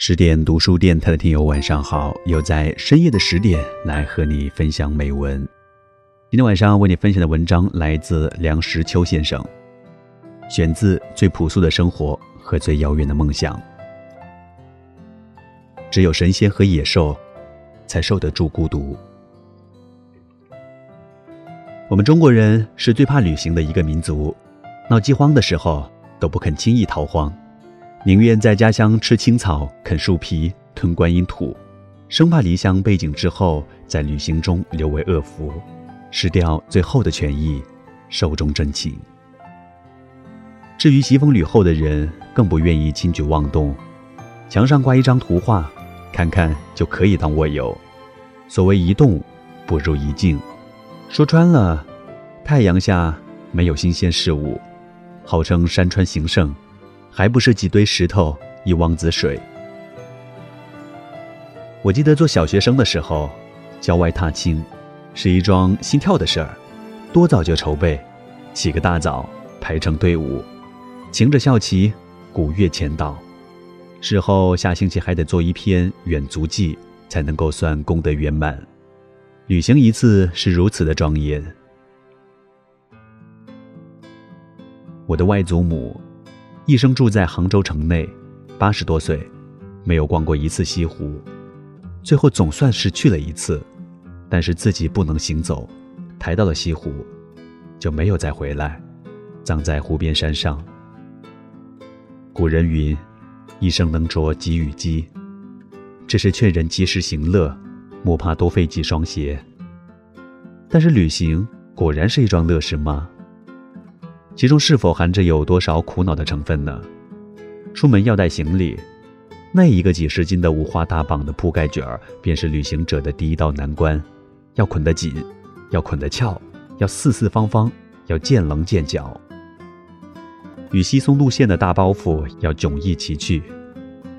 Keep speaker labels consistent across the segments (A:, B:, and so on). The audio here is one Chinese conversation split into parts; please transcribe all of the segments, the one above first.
A: 十点读书电台的听友，晚上好！又在深夜的十点来和你分享美文。今天晚上为你分享的文章来自梁实秋先生，选自《最朴素的生活和最遥远的梦想》。只有神仙和野兽，才受得住孤独。我们中国人是最怕旅行的一个民族，闹饥荒的时候都不肯轻易逃荒。宁愿在家乡吃青草、啃树皮、吞观音土，生怕离乡背井之后，在旅行中留为恶福，失掉最后的权益，寿终正寝。至于习风旅后的人，更不愿意轻举妄动，墙上挂一张图画，看看就可以当卧游。所谓一动，不如一静。说穿了，太阳下没有新鲜事物，号称山川形胜。还不是几堆石头一汪子水。我记得做小学生的时候，郊外踏青，是一桩心跳的事儿，多早就筹备，起个大早，排成队伍，擎着校旗，鼓乐前导，事后下星期还得做一篇远足记，才能够算功德圆满。旅行一次是如此的庄严。我的外祖母。一生住在杭州城内，八十多岁，没有逛过一次西湖，最后总算是去了一次，但是自己不能行走，抬到了西湖，就没有再回来，葬在湖边山上。古人云：“一生能着几羽鸡”，这是劝人及时行乐，莫怕多费几双鞋。但是旅行果然是一桩乐事吗？其中是否含着有多少苦恼的成分呢？出门要带行李，那一个几十斤的五花大绑的铺盖卷儿，便是旅行者的第一道难关。要捆得紧，要捆得翘，要四四方方，要见棱见角。与稀松路线的大包袱要迥异奇趣，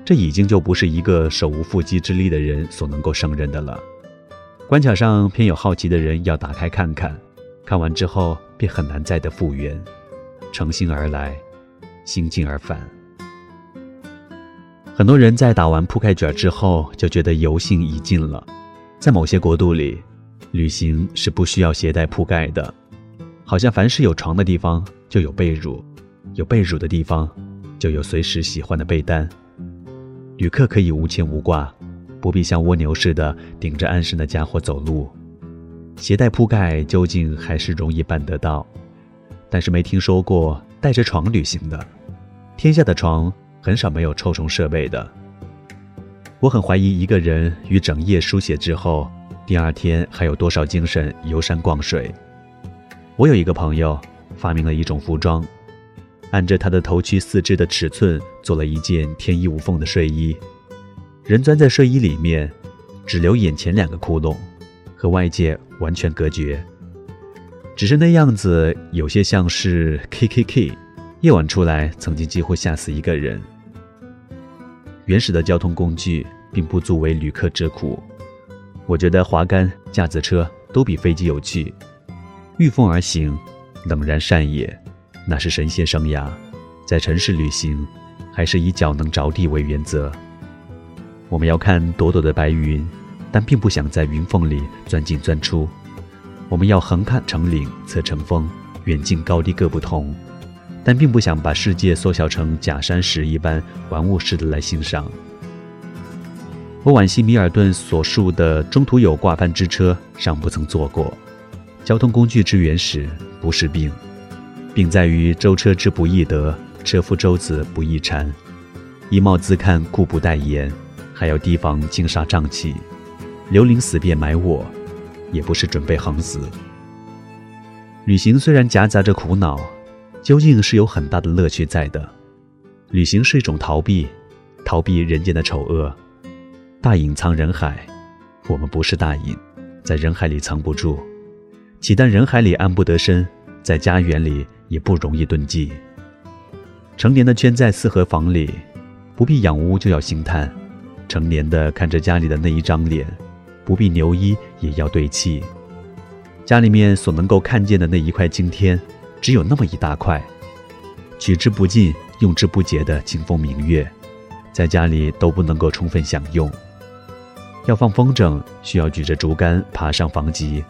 A: 这已经就不是一个手无缚鸡之力的人所能够胜任的了。关卡上偏有好奇的人要打开看看，看完之后便很难再得复原。乘兴而来，心静而返。很多人在打完铺盖卷之后，就觉得游兴已尽了。在某些国度里，旅行是不需要携带铺盖的，好像凡是有床的地方就有被褥，有被褥的地方就有随时喜欢的被单。旅客可以无牵无挂，不必像蜗牛似的顶着安身的家伙走路。携带铺盖究竟还是容易办得到。但是没听说过带着床旅行的，天下的床很少没有抽虫设备的。我很怀疑一个人于整夜书写之后，第二天还有多少精神游山逛水。我有一个朋友发明了一种服装，按着他的头躯四肢的尺寸做了一件天衣无缝的睡衣，人钻在睡衣里面，只留眼前两个窟窿，和外界完全隔绝。只是那样子有些像是 K K K，夜晚出来曾经几乎吓死一个人。原始的交通工具并不足为旅客之苦，我觉得滑竿、架子车都比飞机有趣。御风而行，冷然善也，那是神仙生涯。在城市旅行，还是以脚能着地为原则。我们要看朵朵的白云，但并不想在云缝里钻进钻出。我们要横看成岭侧成峰，远近高低各不同，但并不想把世界缩小成假山石一般玩物似的来欣赏。我惋惜米尔顿所述的中途有挂帆之车尚不曾坐过。交通工具之原始不是病，病在于舟车之不易得，车夫舟子不易缠。衣帽自看故不待言，还要提防金沙瘴气，刘伶死便埋我。也不是准备横死。旅行虽然夹杂着苦恼，究竟是有很大的乐趣在的。旅行是一种逃避，逃避人间的丑恶。大隐藏人海，我们不是大隐，在人海里藏不住。岂但人海里安不得身，在家园里也不容易遁迹。成年的圈在四合房里，不必养屋就要兴叹。成年的看着家里的那一张脸。不必牛衣也要对气。家里面所能够看见的那一块青天，只有那么一大块，取之不尽、用之不竭的清风明月，在家里都不能够充分享用。要放风筝，需要举着竹竿爬上房脊；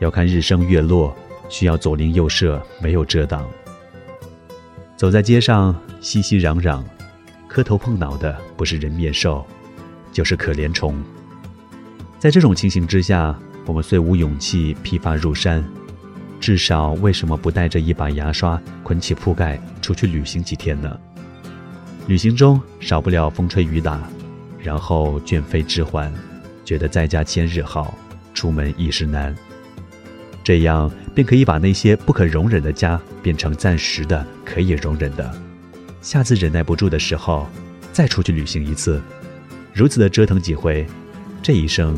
A: 要看日升月落，需要左邻右舍没有遮挡。走在街上，熙熙攘攘，磕头碰脑的不是人面兽，就是可怜虫。在这种情形之下，我们虽无勇气披发入山，至少为什么不带着一把牙刷，捆起铺盖出去旅行几天呢？旅行中少不了风吹雨打，然后倦飞之还。觉得在家千日好，出门一时难。这样便可以把那些不可容忍的家变成暂时的可以容忍的。下次忍耐不住的时候，再出去旅行一次，如此的折腾几回，这一生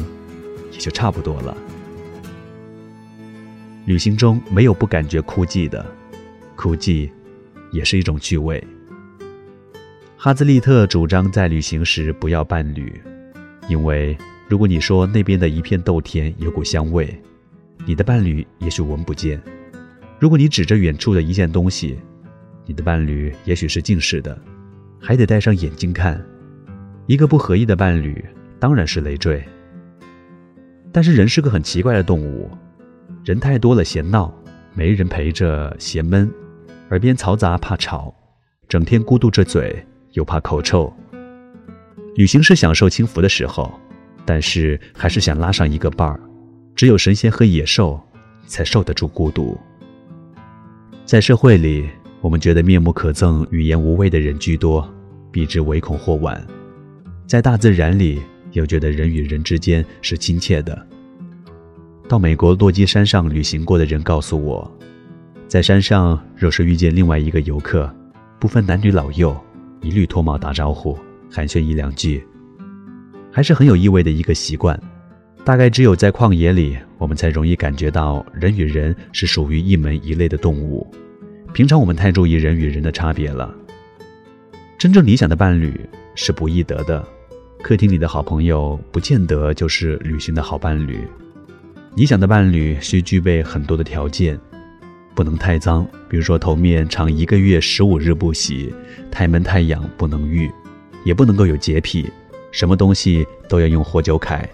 A: 也就差不多了。旅行中没有不感觉枯寂的，枯寂也是一种趣味。哈兹利特主张在旅行时不要伴侣，因为。如果你说那边的一片豆田有股香味，你的伴侣也许闻不见；如果你指着远处的一件东西，你的伴侣也许是近视的，还得戴上眼睛看。一个不合意的伴侣当然是累赘。但是人是个很奇怪的动物，人太多了嫌闹，没人陪着嫌闷，耳边嘈杂怕吵，整天孤独着嘴又怕口臭。旅行是享受轻浮的时候。但是还是想拉上一个伴儿，只有神仙和野兽才受得住孤独。在社会里，我们觉得面目可憎、语言无味的人居多，避之唯恐或晚；在大自然里，又觉得人与人之间是亲切的。到美国落基山上旅行过的人告诉我，在山上若是遇见另外一个游客，不分男女老幼，一律脱帽打招呼，寒暄一两句。还是很有意味的一个习惯，大概只有在旷野里，我们才容易感觉到人与人是属于一门一类的动物。平常我们太注意人与人的差别了。真正理想的伴侣是不易得的，客厅里的好朋友不见得就是旅行的好伴侣。理想的伴侣需具备很多的条件，不能太脏，比如说头面长一个月十五日不洗，太闷太痒不能浴，也不能够有洁癖。什么东西都要用活酒揩，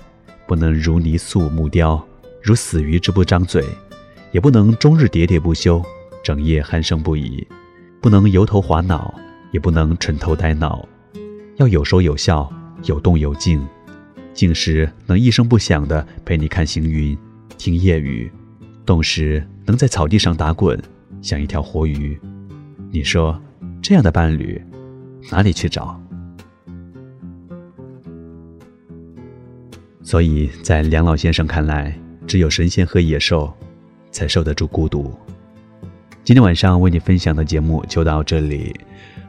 A: 不能如泥塑木雕，如死鱼之不张嘴，也不能终日喋喋不休，整夜鼾声不已，不能油头滑脑，也不能蠢头呆脑，要有说有笑，有动有静，静时能一声不响的陪你看行云，听夜雨，动时能在草地上打滚，像一条活鱼。你说，这样的伴侣，哪里去找？所以在梁老先生看来，只有神仙和野兽，才受得住孤独。今天晚上为你分享的节目就到这里。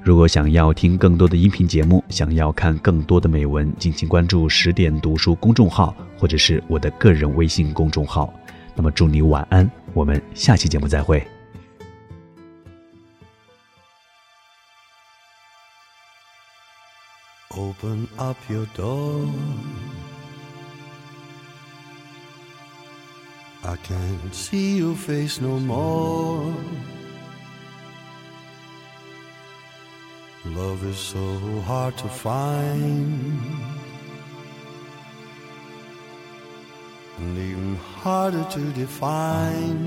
A: 如果想要听更多的音频节目，想要看更多的美文，敬请关注十点读书公众号或者是我的个人微信公众号。那么祝你晚安，我们下期节目再会。Open up your door. I can't see you face no more. Love is so hard to find, and even harder to define.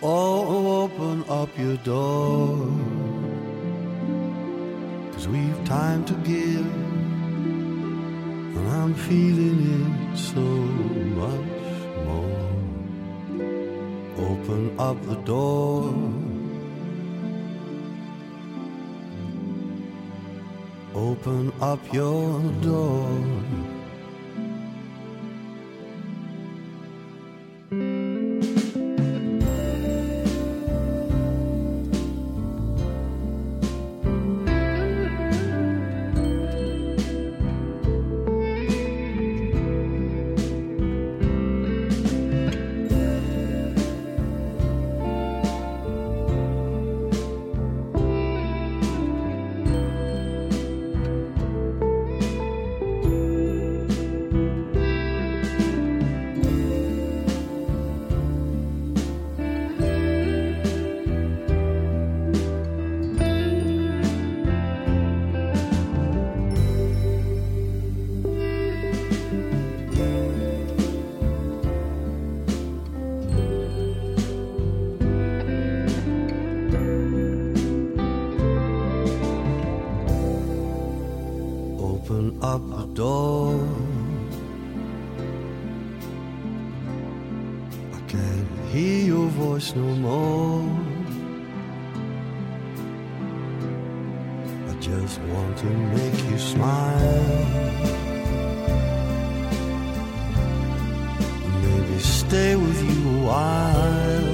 A: Oh, open up your door, cause we've time to give. And I'm feeling it so much more. Open up the door. Open up your door.
B: Door. I can't hear your voice no more. I just want to make you smile. Maybe stay with you a while.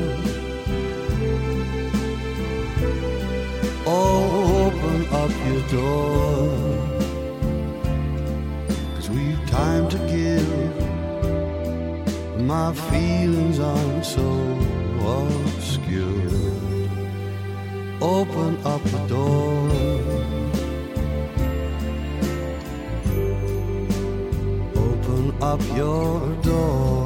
B: Oh, open up your door. My feelings aren't so obscure. Open up the door. Open up your door.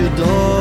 B: your door.